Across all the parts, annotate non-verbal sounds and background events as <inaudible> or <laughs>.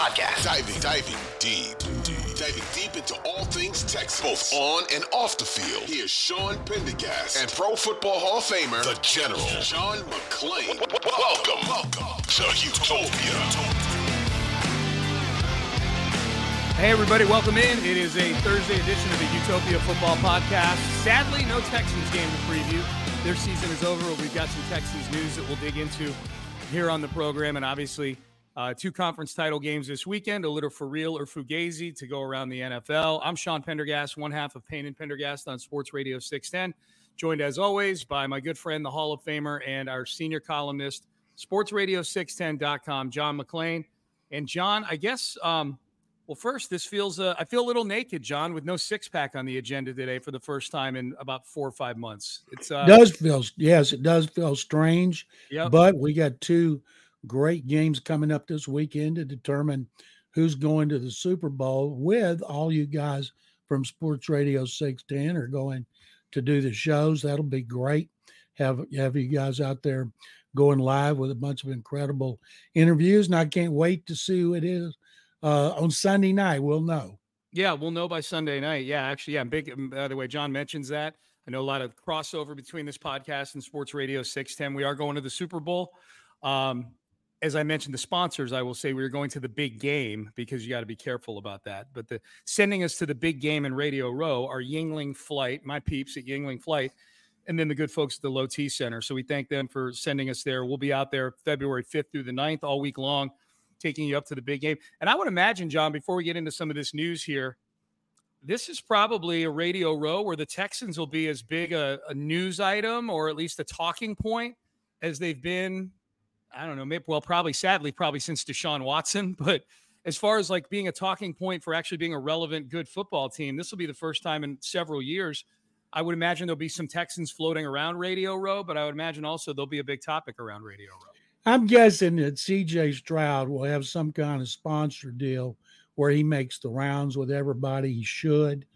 podcast. Diving, diving deep, deep, diving deep into all things Texas, both on and off the field. Here's Sean Pendergast and Pro Football Hall of Famer, the General, John McClain. Welcome, welcome to Utopia. Hey, everybody, welcome in. It is a Thursday edition of the Utopia Football Podcast. Sadly, no Texans game to preview. Their season is over. We've got some Texans news that we'll dig into here on the program, and obviously, uh, two conference title games this weekend, a little for real or fugazi to go around the NFL. I'm Sean Pendergast, one half of Payne and Pendergast on Sports Radio 610, joined as always by my good friend, the Hall of Famer, and our senior columnist, sportsradio610.com, John McClain. And John, I guess. Um, well, first, this feels, uh, I feel a little naked, John, with no six pack on the agenda today for the first time in about four or five months. It's uh, does feel, yes, it does feel strange. Yep. But we got two great games coming up this weekend to determine who's going to the Super Bowl with all you guys from Sports Radio 610 are going to do the shows. That'll be great. Have, have you guys out there going live with a bunch of incredible interviews. And I can't wait to see who it is uh, on Sunday night. We'll know. Yeah, we'll know by Sunday night. Yeah, actually, yeah. Big. um, By the way, John mentions that. I know a lot of crossover between this podcast and Sports Radio 610. We are going to the Super Bowl. Um, as I mentioned, the sponsors, I will say we are going to the big game because you got to be careful about that. But the sending us to the big game in Radio Row are Yingling Flight, my peeps at Yingling Flight, and then the good folks at the Low T Center. So we thank them for sending us there. We'll be out there February 5th through the 9th all week long taking you up to the big game. And I would imagine, John, before we get into some of this news here, this is probably a radio row where the Texans will be as big a, a news item or at least a talking point as they've been. I don't know, maybe, well, probably sadly, probably since Deshaun Watson. <laughs> But as far as like being a talking point for actually being a relevant, good football team, this will be the first time in several years. I would imagine there'll be some Texans floating around Radio Row, but I would imagine also there'll be a big topic around Radio Row. I'm guessing that CJ Stroud will have some kind of sponsor deal where he makes the rounds with everybody he should.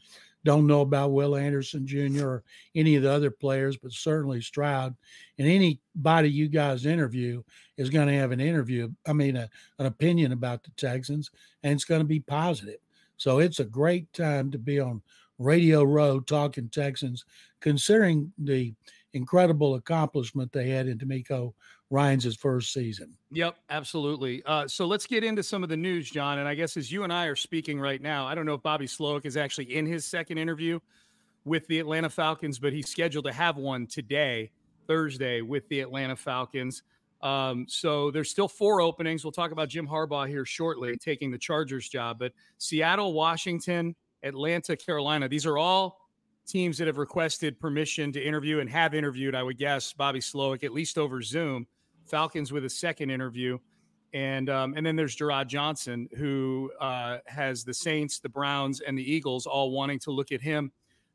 Don't know about Will Anderson Jr. or any of the other players, but certainly Stroud. And anybody you guys interview is going to have an interview, I mean, a, an opinion about the Texans, and it's going to be positive. So it's a great time to be on Radio Row talking Texans, considering the incredible accomplishment they had in DeMeco Ryan's his first season. Yep, absolutely. Uh, so let's get into some of the news, John. And I guess as you and I are speaking right now, I don't know if Bobby Slowik is actually in his second interview with the Atlanta Falcons, but he's scheduled to have one today, Thursday, with the Atlanta Falcons. Um, so there's still four openings. We'll talk about Jim Harbaugh here shortly, taking the Chargers job. But Seattle, Washington, Atlanta, Carolina, these are all teams that have requested permission to interview and have interviewed, I would guess, Bobby Slowik, at least over Zoom. Falcons with a second interview. And um, and then there's Jerrod Johnson, who uh, has the Saints, the Browns, and the Eagles all wanting to look at him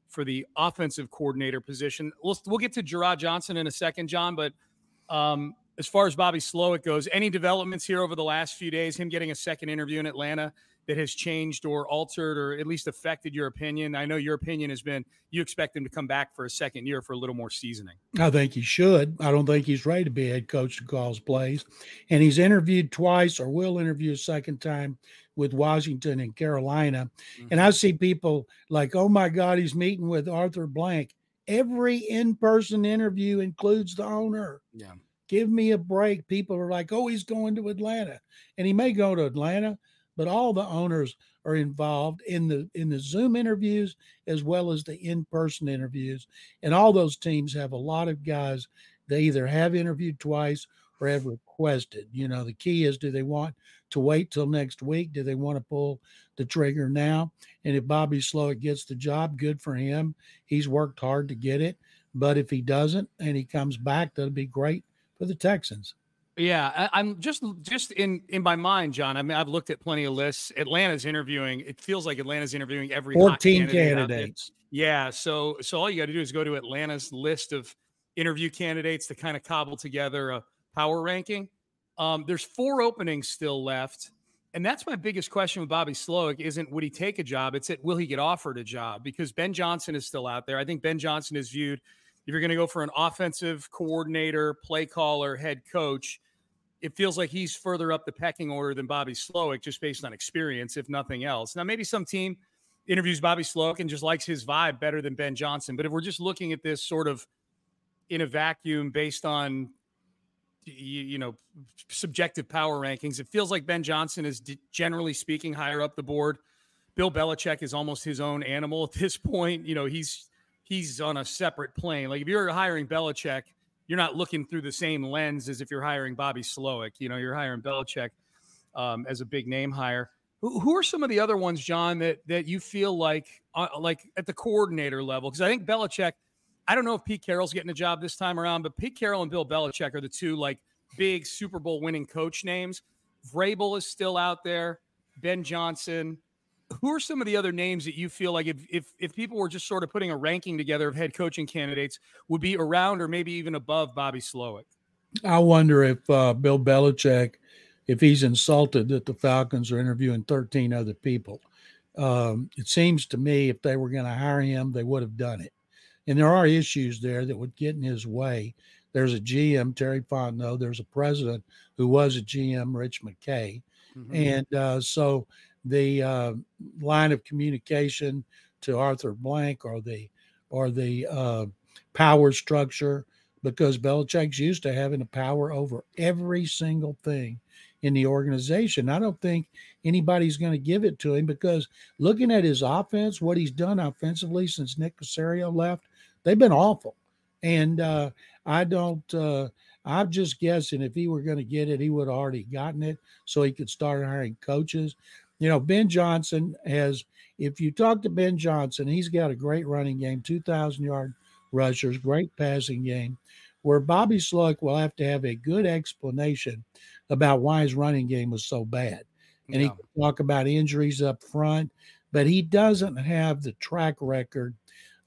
for the offensive coordinator position. We'll, we'll get to Jerrod Johnson in a second, John. But um, as far as Bobby Slowik goes, any developments here over the last few days? Him getting a second interview in Atlanta that has changed or altered or at least affected your opinion? I know your opinion has been you expect him to come back for a second year for a little more seasoning. I think he should. I don't think he's ready to be head coach to calls plays. And he's interviewed twice or will interview a second time with Washington and Carolina. Mm-hmm. And I see people like, oh my God, he's meeting with Arthur Blank. Every in person interview includes the owner. Yeah. Give me a break. People are like, oh, he's going to Atlanta. And he may go to Atlanta, but all the owners are involved in the in the Zoom interviews as well as the in-person interviews. And all those teams have a lot of guys they either have interviewed twice or have requested. You know, the key is do they want to wait till next week? Do they want to pull the trigger now? And if Bobby Slowik gets the job, good for him. He's worked hard to get it. But if he doesn't and he comes back, that'll be great for the Texans. Yeah, I, am just just in in my mind, John. I mean, I've looked at plenty of lists. Atlanta's interviewing. It feels like Atlanta's interviewing every 14 candidates. Yeah, so so all you got to do is go to Atlanta's list of interview candidates to kind of cobble together a power ranking. Um, there's four openings still left, and that's my biggest question with Bobby Slowik. Isn't would he take a job? It's it will he get offered a job? Because Ben Johnson is still out there. I think Ben Johnson is viewed. If you're going to go for an offensive coordinator, play caller, head coach it feels like he's further up the pecking order than Bobby Slowik just based on experience, if nothing else. Now, maybe some team interviews Bobby Slowik and just likes his vibe better than Ben Johnson. But if we're just looking at this sort of in a vacuum based on you, you know subjective power rankings, it feels like Ben Johnson is generally speaking higher up the board. Bill Belichick is almost his own animal at this point. You know, he's he's on a separate plane. Like if you're hiring Belichick, you're not looking through the same lens as if you're hiring Bobby Slowik. You know, you're hiring Belichick um, as a big name hire. Who, who, are some of the other ones, John, that that you feel like uh, like at the coordinator level? Because I think Belichick. I don't know if Pete Carroll's getting a job this time around, but Pete Carroll and Bill Belichick are the two like big Super Bowl winning coach names. Vrabel is still out there. Ben Johnson, who are some of the other names that you feel like if, if if people were just sort of putting a ranking together of head coaching candidates would be around or maybe even above Bobby Slowik? I wonder if uh, Bill Belichick, if he's insulted that the Falcons are interviewing 13 other people. Um, it seems to me if they were going to hire him, they would have done it. And there are issues there that would get in his way. There's a GM, Terry Fontenot. There's a president who was a GM, Rich McKay. Mm-hmm. And uh, so the uh, line of communication to Arthur Blank or the or the uh, power structure because Belichick's used to having the power over every single thing in the organization. I don't think anybody's going to give it to him because looking at his offense, what he's done offensively since Nick Caserio left, they've been awful. And uh, I don't. Uh, I'm just guessing if he were going to get it, he would have already gotten it so he could start hiring coaches. You know, Ben Johnson has, if you talk to Ben Johnson, he's got a great running game, 2,000 yard rushers, great passing game, where Bobby Slowik will have to have a good explanation about why his running game was so bad. And he can talk about injuries up front, but he doesn't have the track record,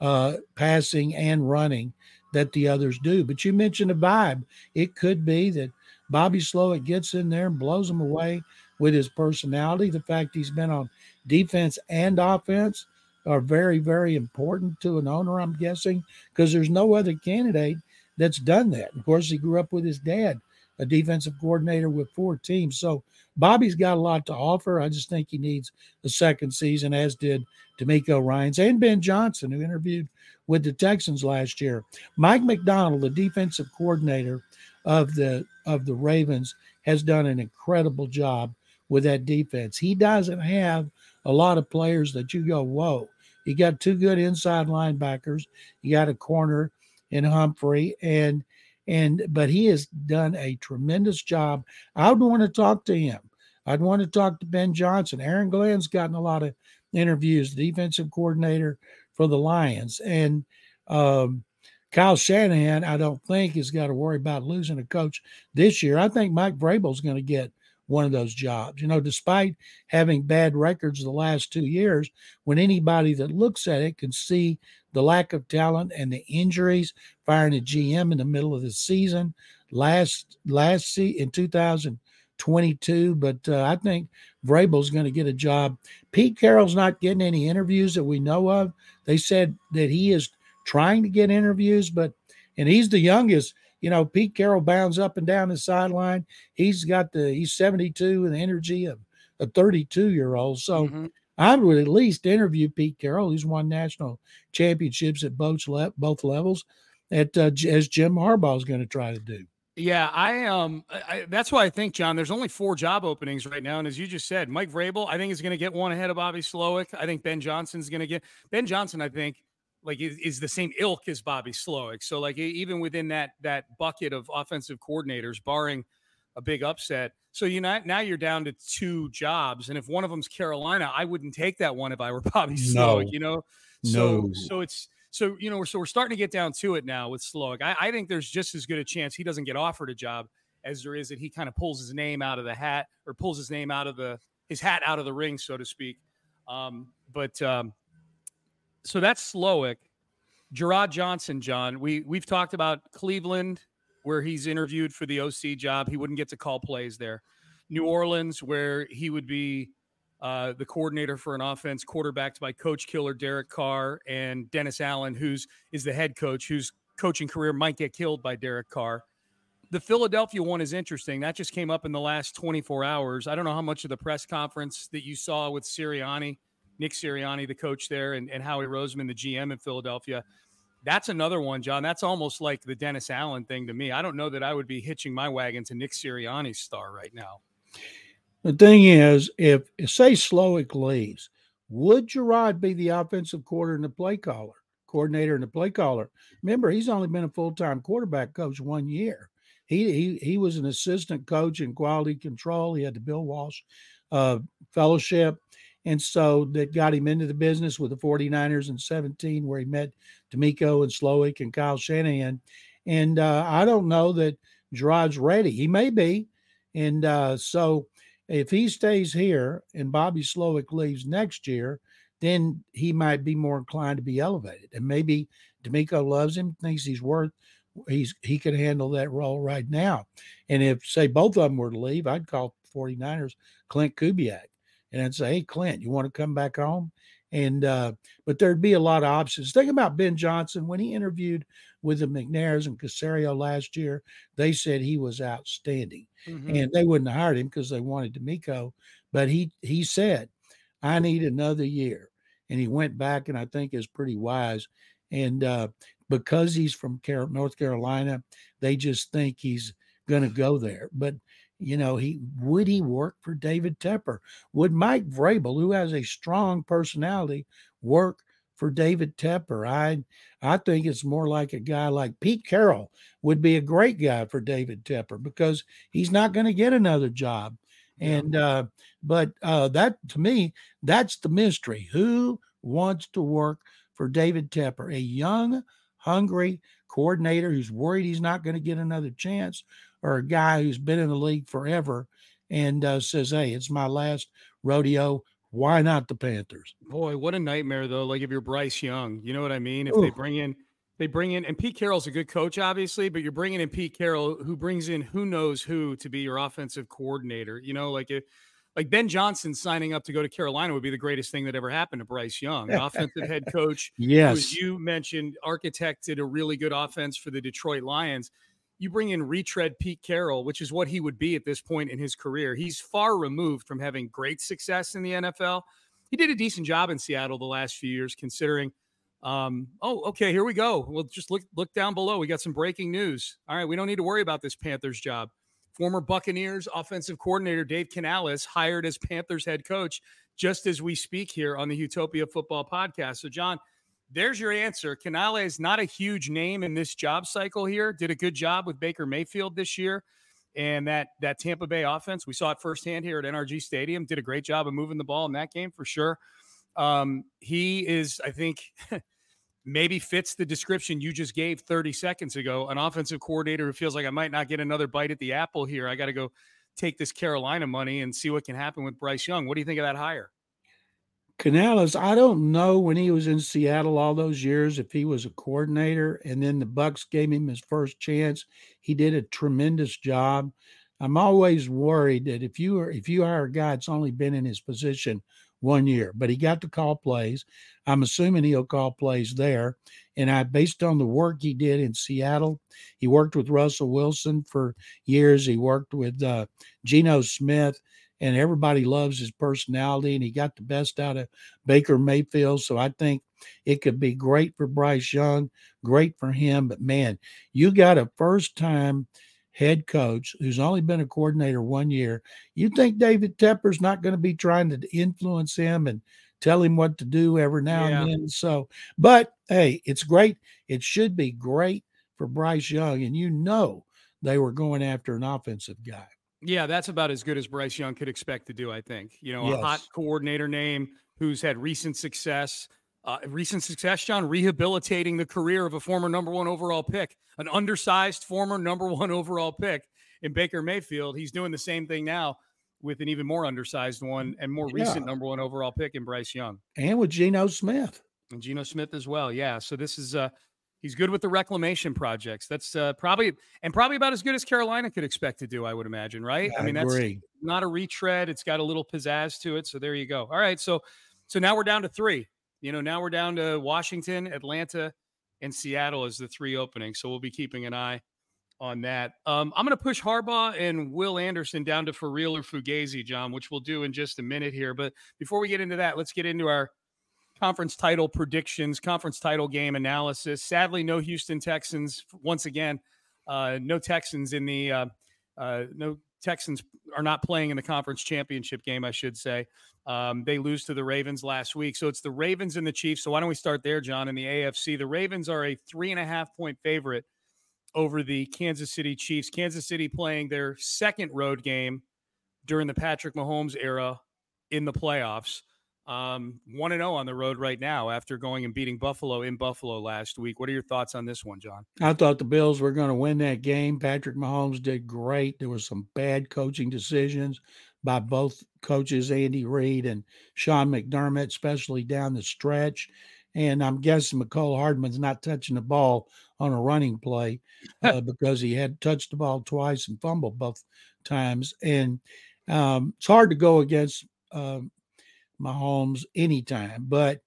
uh, passing and running that the others do. But you mentioned a vibe. It could be that Bobby Slowik gets in there and blows them away with his personality. The fact he's been on defense and offense are very, very important to an owner, I'm guessing, because there's no other candidate that's done that. Of course, he grew up with his dad, a defensive coordinator with four teams. So Bobby's got a lot to offer. I just think he needs a second season, as did DeMeco Ryans and Ben Johnson, who interviewed with the Texans last year. Mike Macdonald, the defensive coordinator of the of the Ravens, has done an incredible job with that defense. He doesn't have a lot of players that you go, whoa. You got two good inside linebackers. You got a corner in Humphrey, and and but he has done a tremendous job. I would want to talk to him. I'd want to talk to Ben Johnson. Aaron Glenn's gotten a lot of interviews, defensive coordinator for the Lions, and um, Kyle Shanahan. I don't think has got to worry about losing a coach this year. I think Mike Vrabel's going to get one of those jobs. You know, despite having bad records the last two years, when anybody that looks at it can see the lack of talent and the injuries, firing a GM in the middle of the season last last see in 2022. But uh, I think Vrabel's going to get a job. Pete Carroll's not getting any interviews that we know of. They said that he is trying to get interviews, but and he's the youngest you know, Pete Carroll bounds up and down the sideline. He's got the he's 72 and the energy of a 32 year old. So mm-hmm. I would at least interview Pete Carroll. He's won national championships at both le- both levels, at uh, as Jim Harbaugh is going to try to do. Yeah, I um, I, that's why I think John. There's only four job openings right now, and as you just said, Mike Vrabel, I think is going to get one ahead of Bobby Slowik. I think Ben Johnson's going to get Ben Johnson. I think like is, is, the same ilk as Bobby Slowik. So like even within that that bucket of offensive coordinators, barring a big upset, so you not now you're down to two jobs, and if one of them's Carolina, I wouldn't take that one if I were <laughs> Bobby Slowik. No. You know, so no. so it's so you know so we're starting to get down to it now with Slowik. I, I think there's just as good a chance he doesn't get offered a job as there is that he kind of pulls his name out of the hat or pulls his name out of the his hat out of the ring, so to speak. Um, but um, so that's Slowik. Jerrod Johnson, John. We we've talked about Cleveland, where he's interviewed for the OC job. He wouldn't get to call plays there. New Orleans, where he would be uh, the coordinator for an offense quarterbacked by coach killer Derek Carr and Dennis Allen, who's is the head coach, whose coaching career might get killed by Derek Carr. the Philadelphia one is interesting. That just came up in the last 24 hours. I don't know how much of the press conference that you saw with Sirianni, Nick Sirianni, the coach there, and, and Howie Roseman, the GM in Philadelphia. That's another one, John. That's almost like the Dennis Allen thing to me. I don't know that I would be hitching my wagon to Nick Sirianni's star right now. The thing is, if say Slowik leaves, would Jerrod be the offensive quarter and the play caller, coordinator and the play caller? Remember, he's only been a full time quarterback coach one year. He, he he was an assistant coach in quality control. He had the Bill Walsh uh, fellowship. And so that got him into the business with the 49ers in 17, where he met DeMeco and Slowik and Kyle Shanahan. And uh, I don't know that Jerrod's ready. He may be. And uh, so if he stays here and Bobby Slowik leaves next year, then he might be more inclined to be elevated. And maybe DeMeco loves him, thinks he's worth he's he could handle that role right now. And if say both of them were to leave, I'd call 49ers Klint Kubiak and I'd say, Hey Klint, you want to come back home? And uh, but there'd be a lot of options. Think about Ben Johnson when he interviewed with the McNairs and Caserio last year. They said he was outstanding, mm-hmm. and they wouldn't have hired him because they wanted DeMeco. But he he said, "I need another year," and he went back, and I think is pretty wise. And uh, because he's from North Carolina, they just think he's going to go there. But you know, he would he work for David Tepper? Would Mike Vrabel, who has a strong personality, work for David Tepper? I I think it's more like a guy like Pete Carroll would be a great guy for David Tepper because he's not going to get another job. And uh, but uh, that to me, that's the mystery. Who wants to work for David Tepper, a young, hungry coordinator who's worried he's not going to get another chance, or a guy who's been in the league forever and uh, says, "Hey, it's my last rodeo. Why not the Panthers?" Boy, what a nightmare though. Like if you're Bryce Young, you know what I mean? If Ooh. they bring in they bring in and Pete Carroll's a good coach obviously, but you're bringing in Pete Carroll who brings in who knows who to be your offensive coordinator. You know, like if like Ben Johnson signing up to go to Carolina would be the greatest thing that ever happened to Bryce Young, offensive head <laughs> coach. Yes, as you mentioned, architected a really good offense for the Detroit Lions you bring in retread Pete Carroll, which is what he would be at this point in his career. He's far removed from having great success in the NFL. He did a decent job in Seattle the last few years, considering. Um, oh, okay, here we go. We'll just look look down below. We got some breaking news. All right, we don't need to worry about this Panthers job. Former Buccaneers offensive coordinator Dave Canales hired as Panthers head coach just as we speak here on the Utopia Football Podcast. So, John, there's your answer. Canale is not a huge name in this job cycle here. Did a good job with Baker Mayfield this year. And that that Tampa Bay offense, we saw it firsthand here at NRG Stadium. Did a great job of moving the ball in that game for sure. Um, he is, I think, <laughs> maybe fits the description you just gave 30 seconds ago. An offensive coordinator who feels like I might not get another bite at the apple here. I got to go take this Carolina money and see what can happen with Bryce Young. What do you think of that hire? Canales, I don't know when he was in Seattle all those years if he was a coordinator and then the Bucs gave him his first chance. He did a tremendous job. I'm always worried that if you are if you hire a guy that's only been in his position one year, but he got to call plays. I'm assuming he'll call plays there. And I based on the work he did in Seattle, he worked with Russell Wilson for years. He worked with uh, Geno Smith and everybody loves his personality and he got the best out of Baker Mayfield. So I think it could be great for Bryce Young, great for him. But man, you got a first time head coach who's only been a coordinator one year. You think David Tepper's not going to be trying to influence him and tell him what to do every now yeah. and then. So, but hey, it's great. It should be great for Bryce Young. And you know they were going after an offensive guy. Yeah, that's about as good as Bryce Young could expect to do, I think. You know, yes. a hot coordinator name who's had recent success. Uh, recent success, John, rehabilitating the career of a former number one overall pick, an undersized former number one overall pick in Baker Mayfield. He's doing the same thing now with an even more undersized one and more yeah. recent number one overall pick in Bryce Young. And with Geno Smith. And Geno Smith as well. Yeah. So this is uh He's good with the reclamation projects. That's uh, probably and probably about as good as Carolina could expect to do, I would imagine, right? I, I mean, agree. that's not a retread. It's got a little pizzazz to it. So there you go. All right, so so now we're down to three. You know, now we're down to Washington, Atlanta, and Seattle as the three openings. So we'll be keeping an eye on that. Um, I'm going to push Harbaugh and Will Anderson down to for real or Fugazi, John, which we'll do in just a minute here. But before we get into that, let's get into our conference title predictions, conference title game analysis. Sadly, no Houston Texans once again. Uh, no Texans in the uh, uh, no Texans are not playing in the conference championship game, I should say. Um, they lose to the Ravens last week. So it's the Ravens and the Chiefs. So why don't we start there, John, in the AFC? The Ravens are a three and a half point favorite over the Kansas City Chiefs. Kansas City playing their second road game during the Patrick Mahomes era in the playoffs. Um, 1 0 on the road right now after going and beating Buffalo in Buffalo last week. What are your thoughts on this one, John? I thought the Bills were going to win that game. Patrick Mahomes did great. There was some bad coaching decisions by both coaches, Andy Reid and Sean McDermott, especially down the stretch. And I'm guessing Mecole Hardman's not touching the ball on a running play <laughs> uh, because he had touched the ball twice and fumbled both times. And um, it's hard to go against uh, Mahomes anytime, but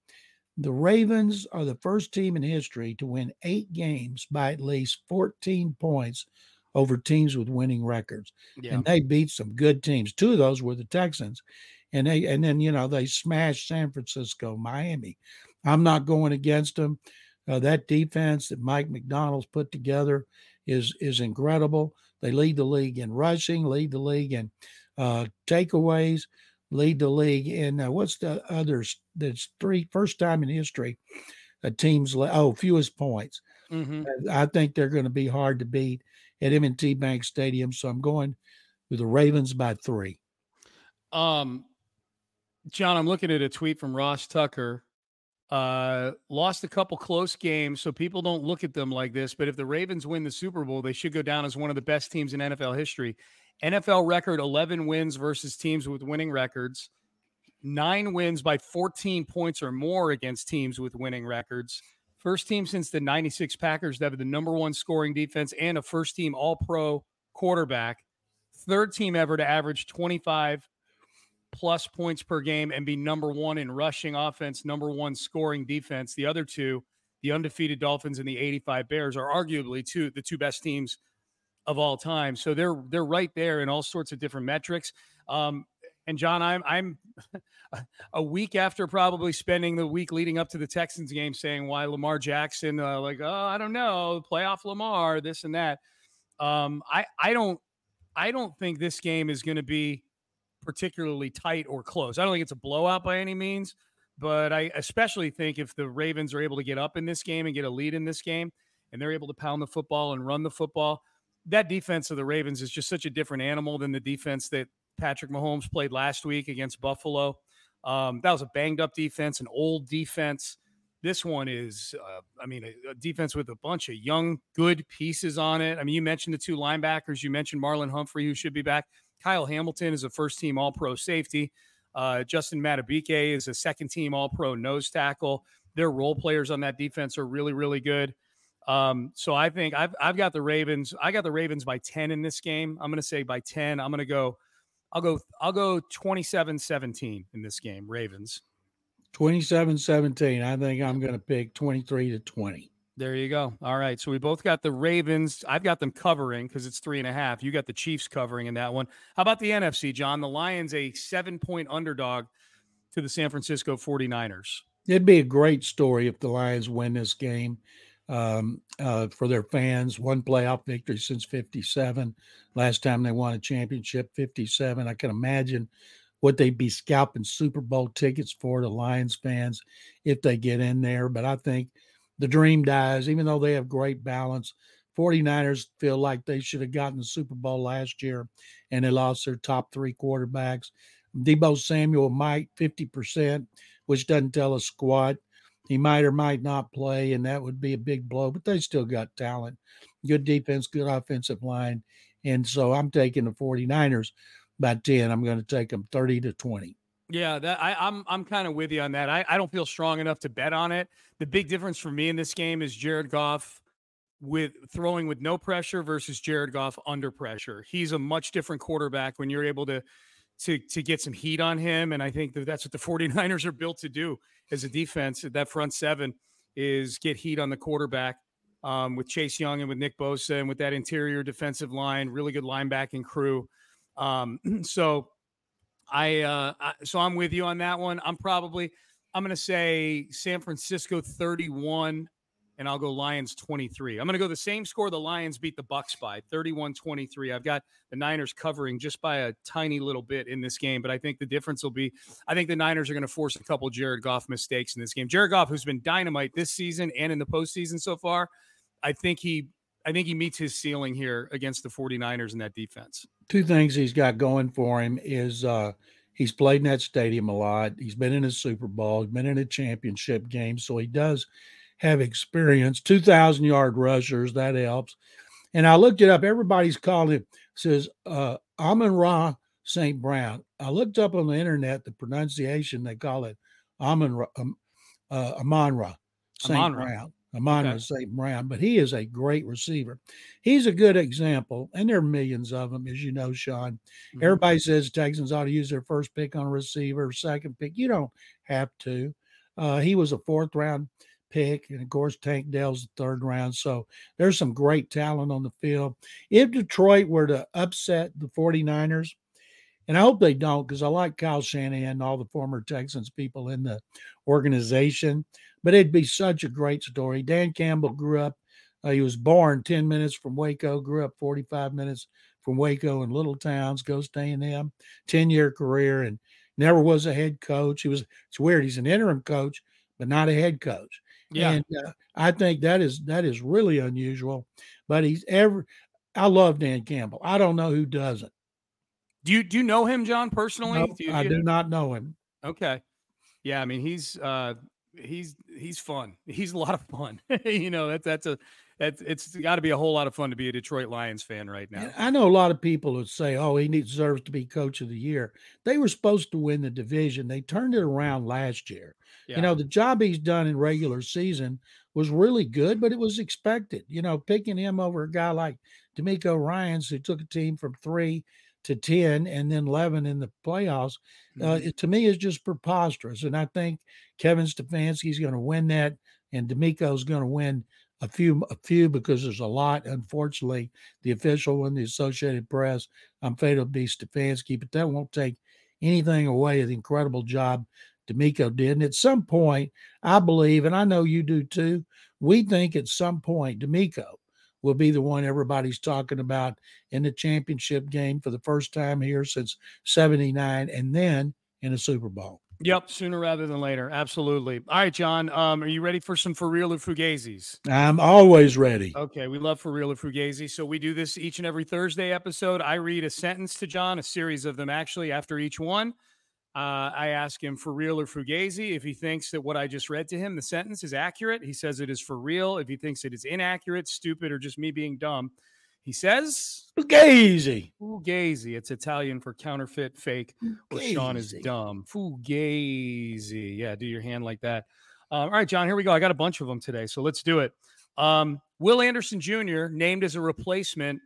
the Ravens are the first team in history to win eight games by at least 14 points over teams with winning records. Yeah. And they beat some good teams. Two of those were the Texans. And they and then you know they smashed San Francisco, Miami. I'm not going against them. Uh, that defense that Mike Macdonald's put together is is incredible. They lead the league in rushing, lead the league in uh, takeaways, lead the league in uh, what's the others? That's three first time in history a team's oh fewest points. Mm-hmm. I think they're going to be hard to beat at M&T Bank Stadium, so I'm going with the Ravens by three. Um, John, I'm looking at a tweet from Ross Tucker uh, lost a couple close games, so people don't look at them like this. But if the Ravens win the Super Bowl, they should go down as one of the best teams in NFL history. NFL record 11 wins versus teams with winning records, nine wins by 14 points or more against teams with winning records. First team since the 96 Packers to have the number one scoring defense and a first team all pro quarterback. Third team ever to average 25 plus points per game and be number one in rushing offense, number one scoring defense. The other two, the undefeated Dolphins and the 85 Bears, are arguably two the two best teams of all time. So they're they're right there in all sorts of different metrics. Um, and John, I'm I'm <laughs> a week after probably spending the week leading up to the Texans game saying why Lamar Jackson, uh, like oh I don't know, playoff Lamar, this and that. Um, I I don't I don't think this game is going to be particularly tight or close. I don't think it's a blowout by any means, but I especially think if the Ravens are able to get up in this game and get a lead in this game and they're able to pound the football and run the football, that defense of the Ravens is just such a different animal than the defense that Patrick Mahomes played last week against Buffalo. Um, that was a banged up defense, an old defense. This one is, uh, I mean, a, a, defense with a bunch of young, good pieces on it. I mean, you mentioned the two linebackers. You mentioned Marlon Humphrey, who should be back. Kyle Hamilton is a first team All Pro safety. Uh, Justin Madubuike is a second team All Pro nose tackle. Their role players on that defense are really, really good. Um, so I think I've I've got the Ravens. I got the Ravens by 10 in this game. I'm going to say by 10. I'm going to go I'll go I'll go 27-17 in this game, Ravens. 27-17. I think I'm going to pick 23 to 20. There you go. All right. So we both got the Ravens. I've got them covering because it's three and a half. You got the Chiefs covering in that one. How about the NFC, John? The Lions, a seven point underdog to the San Francisco 49ers. It'd be a great story if the Lions win this game um, uh, for their fans. One playoff victory since 57. Last time they won a championship, 57. I can imagine what they'd be scalping Super Bowl tickets for the Lions fans if they get in there. But I think the dream dies, even though they have great balance. 49ers feel like they should have gotten the Super Bowl last year and they lost their top three quarterbacks. Deebo Samuel might 50%, which doesn't tell us squat. He might or might not play, and that would be a big blow, but they still got talent. Good defense, good offensive line. And so I'm taking the 49ers by 10. I'm going to take them 30 to 20. Yeah, that I, I'm I'm kind of with you on that. I, I don't feel strong enough to bet on it. The big difference for me in this game is Jared Goff with throwing with no pressure versus Jared Goff under pressure. He's a much different quarterback when you're able to to to get some heat on him and I think that that's what the <laughs> 49ers are built to do as a defense. That front seven is get heat on the quarterback. um, with Chase Young and with Nick Bosa and with that interior defensive line, really good linebacking crew. Um, <clears throat> so I, uh, I, so I'm with you on that one. I'm probably I'm going to say San Francisco 31 and I'll go Lions 23. I'm going to go the same score the Lions beat the Bucs by 31-23. I've got the Niners covering just by a tiny little bit in this game, but I think the difference will be I think the Niners are going to force a couple Jared Goff mistakes in this game. Jared Goff who's been dynamite this season and in the postseason so far, I think he I think he meets his ceiling here against the 49ers in that defense. Two things he's got going for him is uh he's played in that stadium a lot. He's been in a Super Bowl, he's been in a championship game, so he does have experience. 2,000 yard rushers, that helps. And I looked it up. Everybody's calling it, says uh, Amon Ra St. Brown. I looked up on the internet the pronunciation. They call it Amon Ra, um, uh, Amon Ra St. Brown. Amon okay. St. Brown, but he is a great receiver. He's a good example, and there are millions of them, as you know, Sean. Mm-hmm. Everybody says Texans ought to use their first pick on a receiver, second pick. You don't have to. Uh, he was a fourth round pick. And of course, Tank Dell's the third round. So there's some great talent on the field. If Detroit were to upset the 49ers, and I hope they don't because I like Kyle Shanahan and all the former Texans people in the organization, but it'd be such a great story. Dan Campbell grew up, uh, he was born 10 minutes from Waco, grew up 45 minutes from Waco in little towns, goes to A&M, 10 year career, and never was a head coach. He was, it's weird, he's an interim coach, but not a head coach. Yeah. And uh, I think that is that is really unusual. But he's ever I love Dan Campbell. I don't know who doesn't. Do you do you know him, John, personally? No, do you, I do not know him. Okay. Yeah, I mean he's uh he's he's fun. He's a lot of fun. <laughs> you know, that's that's a that's it's got to be a whole lot of fun to be a Detroit Lions fan right now. I know a lot of people would say, "Oh, he deserves to be coach of the year." They were supposed to win the division. They turned it around last year. Yeah. You know, the job he's done in regular season was really good, but it was expected. You know, picking him over a guy like DeMeco Ryans, who took a team from three to 10 and then 11 in the playoffs, uh, mm-hmm. it, to me is just preposterous. And I think Kevin Stefanski's going to win that, and DeMeco's going to win a few, a few because there's a lot. Unfortunately, the official one, the Associated Press, I'm afraid it'll be Stefanski, but that won't take anything away of the incredible job DeMeco did. And at some point, I believe, and I know you do too, we think at some point DeMeco will be the one everybody's talking about in the championship game for the first time here since 79 and then in a Super Bowl. Yep, sooner rather than later. Absolutely. All right, John. Um, are you ready for some for real or fugazis? I'm always ready. Okay, we love for real or fugazi. So we do this each and every Thursday episode. I read a sentence to John, a series of them actually after each one. Uh, I ask him for real or fugazi. If he thinks that what I just read to him, the sentence is accurate, he says it is for real. If he thinks it is inaccurate, stupid, or just me being dumb, he says fugazi. Fugazi. It's Italian for counterfeit, fake, or Sean is dumb. Fugazi. Yeah, do your hand like that. Um, all right, John, here we go. I got a bunch of them today, so let's do it. Um, Will Anderson Jr. named as a replacement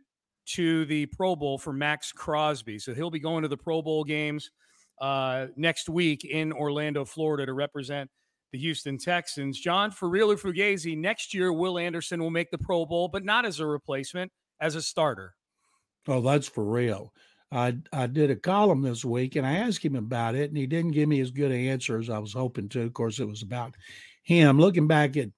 to the Pro Bowl for Maxx Crosby. So he'll be going to the Pro Bowl games uh, next week in Orlando, Florida, to represent the Houston Texans. John, for real or Fugazi, next year Will Anderson will make the Pro Bowl, but not as a replacement, as a starter. Oh, that's for real. I I did a column this week and I asked him about it, and he didn't give me as good an answer as I was hoping to. Of course, it was about him. Looking back at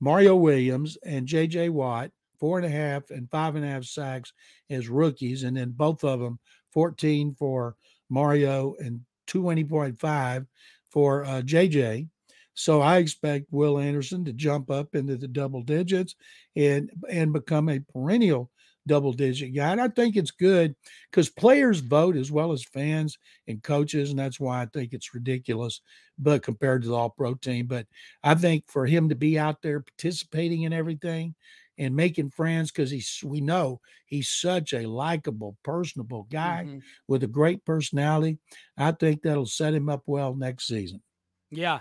Mario Williams and J.J. Watt, four and a half and five and a half sacks as rookies, and then both of them 14 for Mario and 20.5 for uh, JJ. So I expect Will Anderson to jump up into the double digits and and become a perennial double digit guy. And I think it's good because players vote as well as fans and coaches, and that's why I think it's ridiculous. But compared to the All Pro team, but I think for him to be out there participating in everything and making friends because he's we know he's such a likable, personable guy mm-hmm. with a great personality. I think that'll set him up well next season. Yeah.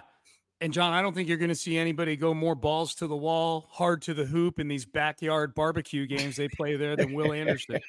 And John, I don't think you're going to see anybody go more balls to the wall, hard to the hoop in these backyard barbecue games they play there than Will Anderson.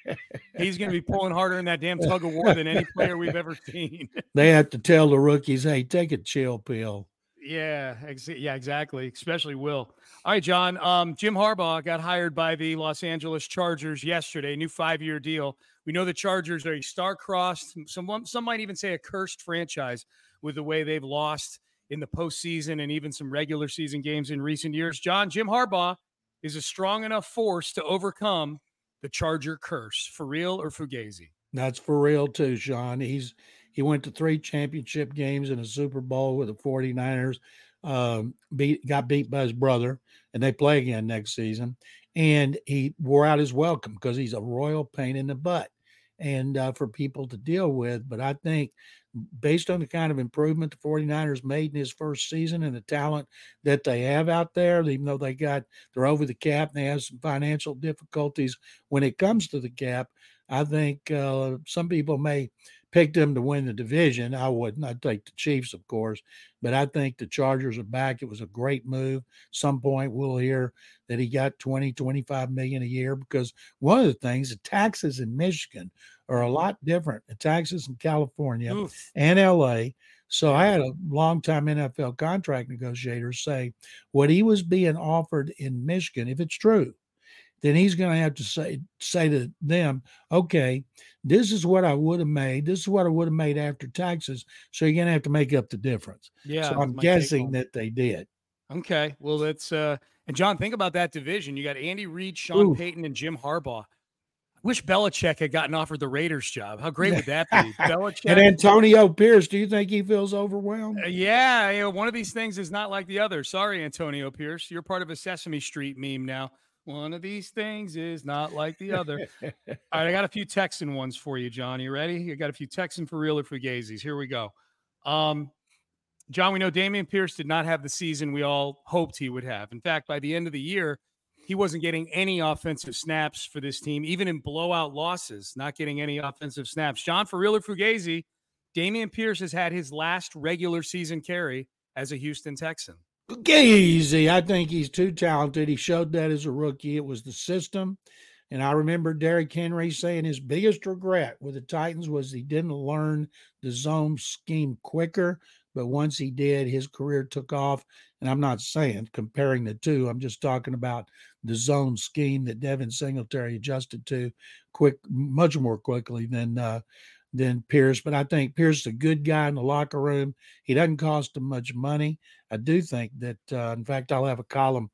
He's going to be pulling harder in that damn tug of war than any player we've ever seen. they have to tell the rookies, "Hey, take a chill pill." Yeah, ex- yeah, exactly. Especially Will. All right, John. Um, Jim Harbaugh got hired by the Los Angeles Chargers yesterday. New five-year deal. We know the Chargers are a star-crossed, some some might even say a cursed franchise with the way they've lost in the postseason and even some regular season games in recent years. John, Jim Harbaugh is a strong enough force to overcome the Charger curse. For real or Fugazi? That's for real too, Sean. He's he went to three championship games and a Super Bowl with the 49ers. Um, beat got beat by his brother, and they play again next season. And he wore out his welcome because he's a royal pain in the butt and uh, for people to deal with. But I think based on the kind of improvement the 49ers made in his first season and the talent that they have out there, even though they got they're over the cap and they have some financial difficulties when it comes to the cap, I think uh, some people may pick them to win the division. I wouldn't. I'd take the Chiefs, of course, but I think the Chargers are back. It was a great move. Some point we'll hear that he got 20, 25 million a year because one of the things, the taxes in Michigan are a mm. lot different. The taxes in California Oof. and LA. So I had a long-time NFL contract negotiator say what he was being offered in Michigan, if it's true, then he's going to have to say say to them, okay, this is what I would have made. This is what I would have made after taxes. So you're going to have to make up the difference. Yeah. So I'm guessing that they did. Okay. Well, that's uh and John, think about that division. You got Andy Reid, Sean Ooh. Payton, and Jim Harbaugh. I wish Belichick had gotten offered the Raiders job. How great would that be? <laughs> Belichick and Antonio Pierce. Do you think he feels overwhelmed? Uh, yeah, you know, one of these things is not like the other. Sorry, Antonio Pierce. You're part of a Sesame Street meme now. One of these things is not like the other. <laughs> All right, I got a few Texan ones for you, John. You ready? I got a few Texan for real or Fugazis. Here we go. Um, John, we know Dameon Pierce did not have the season we all hoped he would have. In fact, by the end of the year, he wasn't getting any offensive snaps for this team, even in blowout losses, not getting any offensive snaps. John, for real or Fugazi, Dameon Pierce has had his last regular season carry as a Houston Texan. Easy. I think he's too talented. He showed that as a rookie. It was the system. And I remember Derrick Henry saying his biggest regret with the Titans was he didn't learn the zone scheme quicker. But once he did, his career took off. And I'm not saying comparing the two, I'm just talking about the zone scheme that Devin Singletary adjusted to quick, much more quickly than uh, than Pierce. But I think Pierce is a good guy in the locker room. He doesn't cost him much money. I do think that, uh, in fact, I'll have a column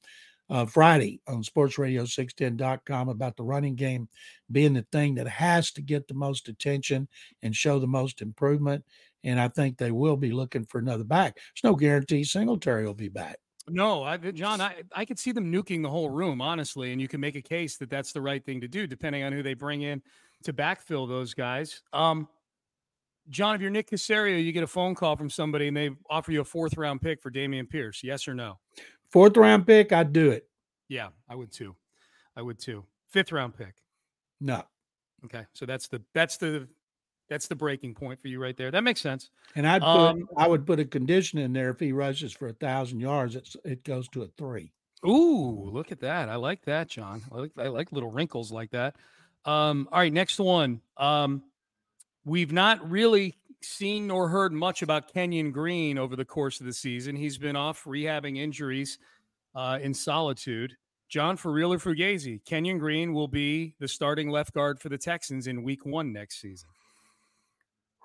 uh, Friday on sportsradio610.com about the running game being the thing that has to get the most attention and show the most improvement. And I think they will be looking for another back. There's no guarantee Singletary will be back. No, I, John, I, I could see them nuking the whole room, honestly. And you can make a case that that's the right thing to do, depending on who they bring in to backfill those guys. Um, John, if you're Nick Caserio, you get a phone call from somebody and they offer you a fourth round pick for Dameon Pierce. Yes or no? Fourth round pick, I'd do it. Yeah, I would too. I would too. Fifth round pick. No. Okay. So that's the that's the that's the breaking point for you right there. That makes sense. And I'd put um, I would put a condition in there if he rushes for a thousand yards, it's it goes to a three. Ooh, look at that. I like that, John. I like I like little wrinkles like that. Um, all right, next one. Um, we've not really seen nor heard much about Kenyon Green over the course of the season. He's been off rehabbing injuries uh, in solitude. John, for real or Fugazi, Kenyon Green will be the starting left guard for the Texans in week one next season.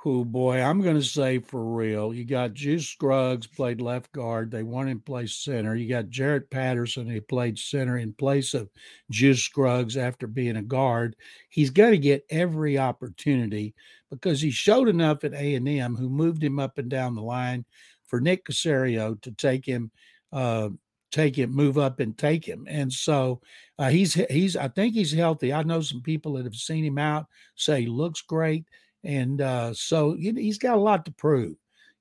Who boy, I'm going to say for real. You got Juice Scruggs played left guard. They want him to play center. You got Jarrett Patterson. He played center in place of Juice Scruggs after being a guard. He's got to get every opportunity because he showed enough at A and M, who moved him up and down the line for Nick Caserio to take him, uh, take him, move up and take him. And so uh, he's he's. I think he's healthy. I know some people that have seen him out say he looks great and uh, so he's got a lot to prove.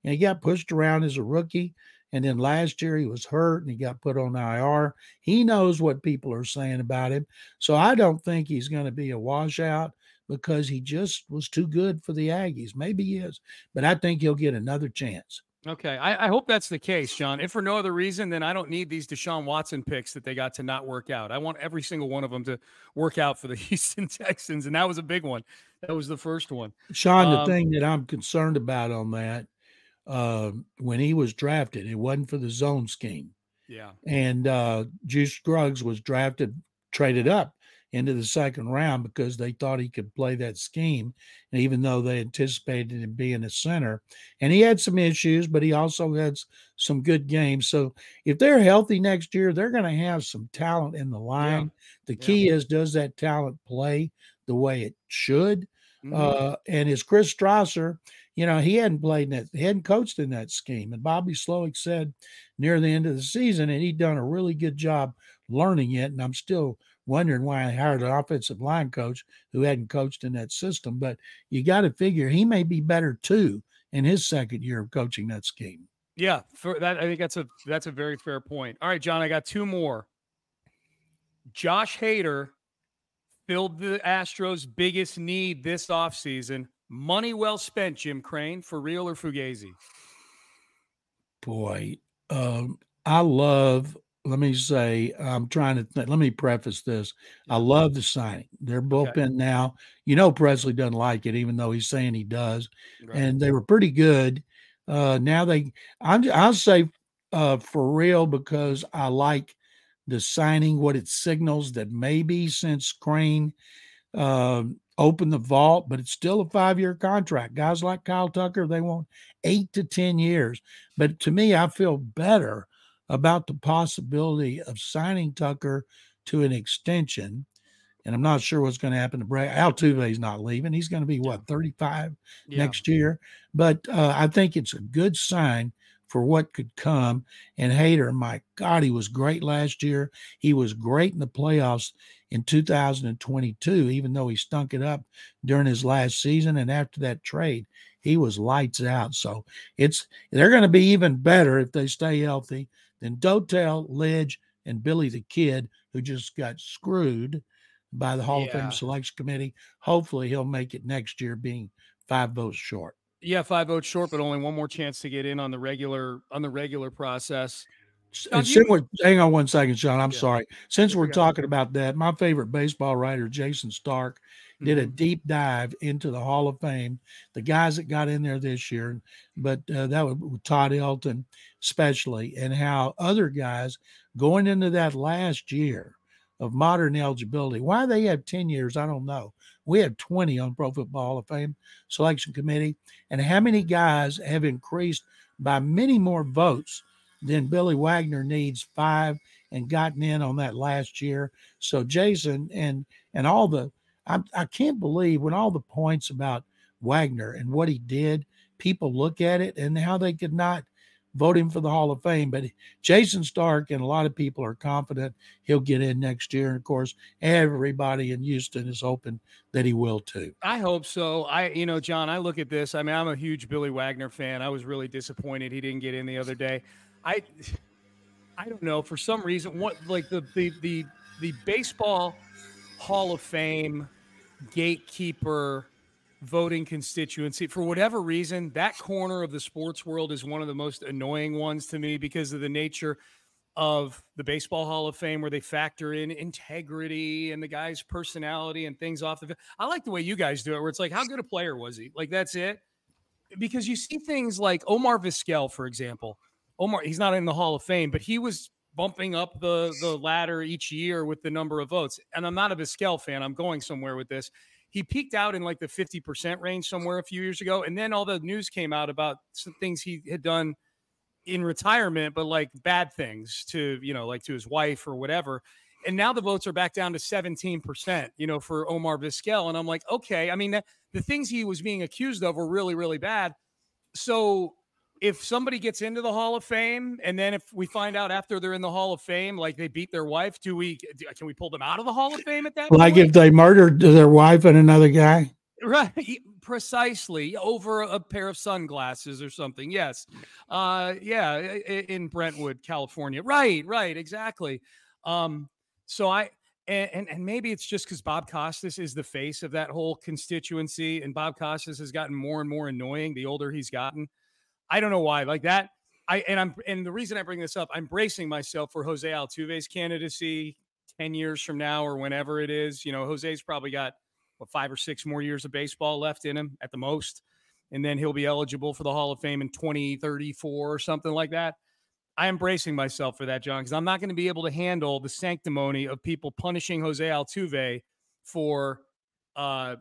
And he got pushed around as a rookie. And then last year he was hurt and he got put on IR. He knows what people are saying about him. So I don't think he's going to be a washout because he just was too good for the Aggies. Maybe he is, but I think he'll get another chance. Okay. I, I, hope that's the case, John. If for no other reason, then I don't need these Deshaun Watson picks that they got to not work out. I want every single one of them to work out for the <laughs> Houston Texans. And that was a big one. That was the first one. Sean, um, the thing that I'm concerned about on that, uh, when he was drafted. It wasn't for the zone scheme. Yeah. And uh, Juice Scruggs was drafted, traded up into the second round because they thought he could play that scheme. And even though they anticipated him being a center, and he had some issues, but he also had some good games. So if they're healthy next year, they're going to have some talent in the line. Yeah. The key yeah. is does that talent play the way it should? Mm-hmm. Uh, and is Chris Strausser, you know, he hadn't played in that, he hadn't coached in that scheme. And Bobby Slowik said near the end of the season, and he'd done a really good job learning it. And I'm still wondering why I hired an offensive line coach who hadn't coached in that system. But you got to figure he may be better too in his second year of coaching that scheme. Yeah, for that I think that's a that's a very fair point. All right, John, I got two more. Josh Hader filled the Astros' biggest need this offseason. Money well spent, Jim Crane, for real or Fugazi? Boy, um, I love let me say, I'm trying to think, let me preface this. I love the signing. They're bullpen okay. now. You know, Pressly doesn't like it, even though he's saying he does. Right. And they were pretty good. Uh, now they, I'm, I'll say uh, for real because I like the signing, what it signals that maybe since Crane uh, opened the vault, but it's still a five year contract. Guys like Kyle Tucker, they want eight to 10 years. But to me, I feel better about the possibility of signing Tucker to an extension. And I'm not sure what's going to happen to Brad. Altuve's not leaving. He's going to be what 35 yeah. next year. But uh, I think it's a good sign for what could come. And Hader, my God, he was great last year. He was great in the playoffs in 2022, even though he stunk it up during his last season. And after that trade, he was lights out. So it's they're going to be even better if they stay healthy then Dotel, Lidge, and Billy the Kid, who just got screwed by the Hall yeah. of Fame selection committee. Hopefully, he'll make it next year, being five votes short. Yeah, five votes short, but only one more chance to get in on the regular on the regular process. And you, hang on one second, Sean. I'm yeah. sorry. Since we're talking about that, my favorite baseball writer, Jayson Stark, did a mm-hmm. deep dive into the Hall of Fame, the guys that got in there this year, but uh, that was Todd Helton, especially, and how other guys going into that last year of modern eligibility, why they have 10 years, I don't know. We have 20 on Pro Football Hall of Fame selection committee, and how many guys have increased by many more votes than Billy Wagner needs five and gotten in on that last year. So Jayson and and all the I, I can't believe when all the points about Wagner and what he did, people look at it and how they could not him for the Hall of Fame. But Jayson Stark and a lot of people are confident he'll get in next year. And of course, everybody in Houston is hoping that he will too. I hope so. I, you know, John, I look at this. I mean, I'm a huge Billy Wagner fan. I was really disappointed he didn't get in the other day. I, I don't know for some reason what like the the the the baseball Hall of Fame gatekeeper voting constituency for whatever reason that corner of the sports world is one of the most annoying ones to me because of the nature of the baseball hall of fame where they factor in integrity and the guy's personality and things off the i like the way you guys do it where it's like how good a player was he like that's it because you see things like omar vizquel for example omar he's not in the hall of fame but he was bumping up the the ladder each year with the number of votes. And I'm not a Vizquel fan. I'm going somewhere with this. He peaked out in like the 50% range somewhere a few years ago. And then all the news came out about some things he had done in retirement, but like bad things to, you know, like to his wife or whatever. And now the votes are back down to 17%, you know, for Omar Vizquel. And I'm like, okay. I mean, the things he was being accused of were really, really bad. So if somebody gets into the Hall of Fame, and then if we find out after they're in the Hall of Fame, like they beat their wife, do we can we pull them out of the Hall of Fame at that? Like point? if they murdered their wife and another guy, right? Precisely over a pair of sunglasses or something. Yes, uh, yeah, in Brentwood, California. Right, right, exactly. Um, so I. And, and, and maybe it's just because Bob Costas is the face of that whole constituency, and Bob Costas has gotten more and more annoying the older he's gotten. I don't know why. Like that, I and I'm and the reason I bring this up, I'm bracing myself for Jose Altuve's candidacy 10 years from now or whenever it is. You know, Jose's probably got what five or six more years of baseball left in him at the most. and then he'll be eligible for the Hall of Fame in 2034 or something like that. I am bracing myself for that, John, because I'm not going to be able to handle the sanctimony of people punishing Jose Altuve for uh,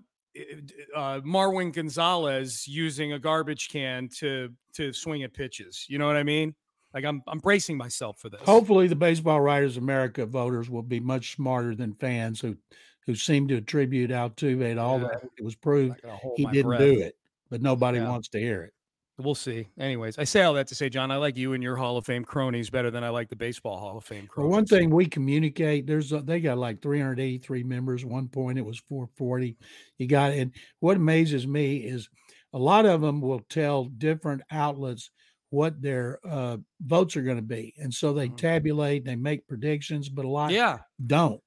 uh, Marwin Gonzalez using a garbage can to to swing at pitches. You know what I mean? Like I'm I'm bracing myself for this. Hopefully, the Baseball Writers America voters will be much smarter than fans who who seem to attribute Altuve to all yeah. that. It was proved he didn't breath. do it, but nobody yeah. wants to hear it. We'll see. Anyways, I say all that to say, John, I like you and your Hall of Fame cronies better than I like the baseball Hall of Fame cronies. Well, one thing we communicate, there's a, they got like 383 members. One point it was 440. You got and what amazes me is a lot of them will tell different outlets what their uh, votes are going to be, and so they mm-hmm. tabulate, they make predictions, but a lot yeah don't,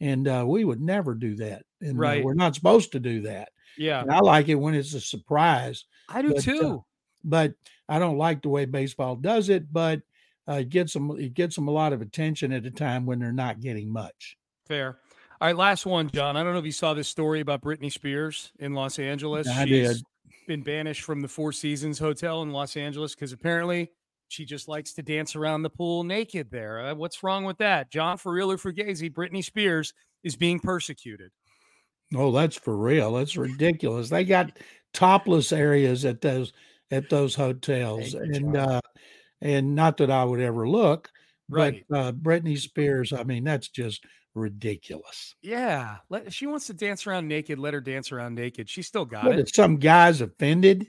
and uh, we would never do that, and uh, right. uh, we're not supposed to do that. Yeah, and I like it when it's a surprise. I do but, uh, too but I don't like the way baseball does it. But uh, it gets them it gets them a lot of attention at a time when they're not getting much. Fair. All right, last one, John. I don't know if you saw this story about Britney Spears in Los Angeles. I She's did. Been banished from the Four Seasons Hotel in Los Angeles because apparently she just likes to dance around the pool naked there. Uh, what's wrong with that, John? For real or Fugazi, Britney Spears is being persecuted. Oh, that's for real. That's <laughs> ridiculous. They got topless areas at those at those hotels, and uh, and not that I would ever look, right. but uh, Britney Spears. I mean, that's just ridiculous. Yeah, let, she wants to dance around naked. Let her dance around naked. She still got what, it. Some guys offended.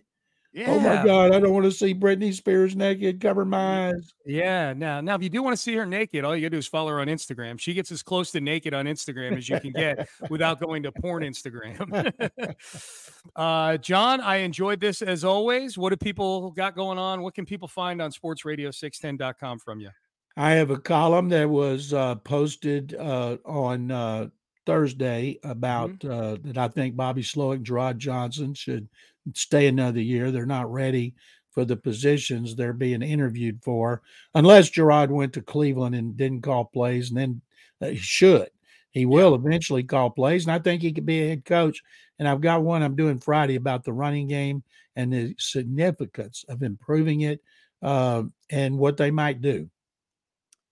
Yeah. Oh my God, I don't want to see Britney Spears naked. Cover my eyes. Yeah. Now, now, if you do want to see her naked, all you gotta do is follow her on Instagram. She gets as close to naked on Instagram as you can get <laughs> without going to porn Instagram. <laughs> uh, John, I enjoyed this as always. What do people got going on? What can people find on sportsradio610.com from you? I have a column that was uh, posted uh, on uh, Thursday about mm-hmm. Uh, that I think Bobby Slowik, Jerrod Johnson should stay another year. They're not ready for the positions they're being interviewed for, unless Jerrod went to Cleveland and didn't call plays, and then uh, he should. He will eventually call plays, and I think he could be a head coach. And I've got one I'm doing Friday about the running game and the significance of improving it uh, and what they might do.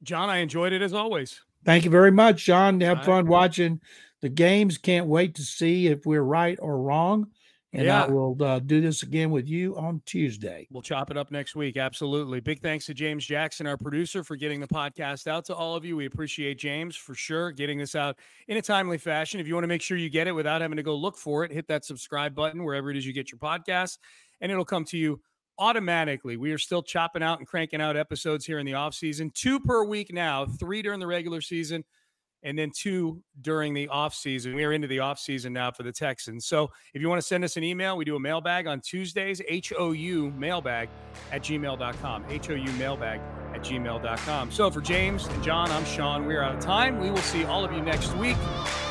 John, I enjoyed it as always. Thank you very much, John. Have fun watching the games. Can't wait to see if we're right or wrong. And yeah. I will uh, do this again with you on Tuesday. We'll chop it up next week. Absolutely. Big thanks to James Jackson, our producer, for getting the podcast out to all of you. We appreciate James for sure getting this out in a timely fashion. If you want to make sure you get it without having to go look for it, hit that subscribe button wherever it is you get your podcast, and it'll come to you automatically. We are still chopping out and cranking out episodes here in the off season, two per week now, three during the regular season and then two during the offseason. We are into the offseason now for the Texans. So if you want to send us an email, we do a mailbag on Tuesdays, HOU mailbag at gmail.com. HOU mailbag at gmail.com. So for James and John, I'm Sean. We are out of time. We will see all of you next week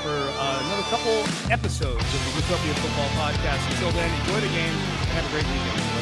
for uh, another couple episodes of the Utopia Football Podcast. Until then, enjoy the game and have a great weekend.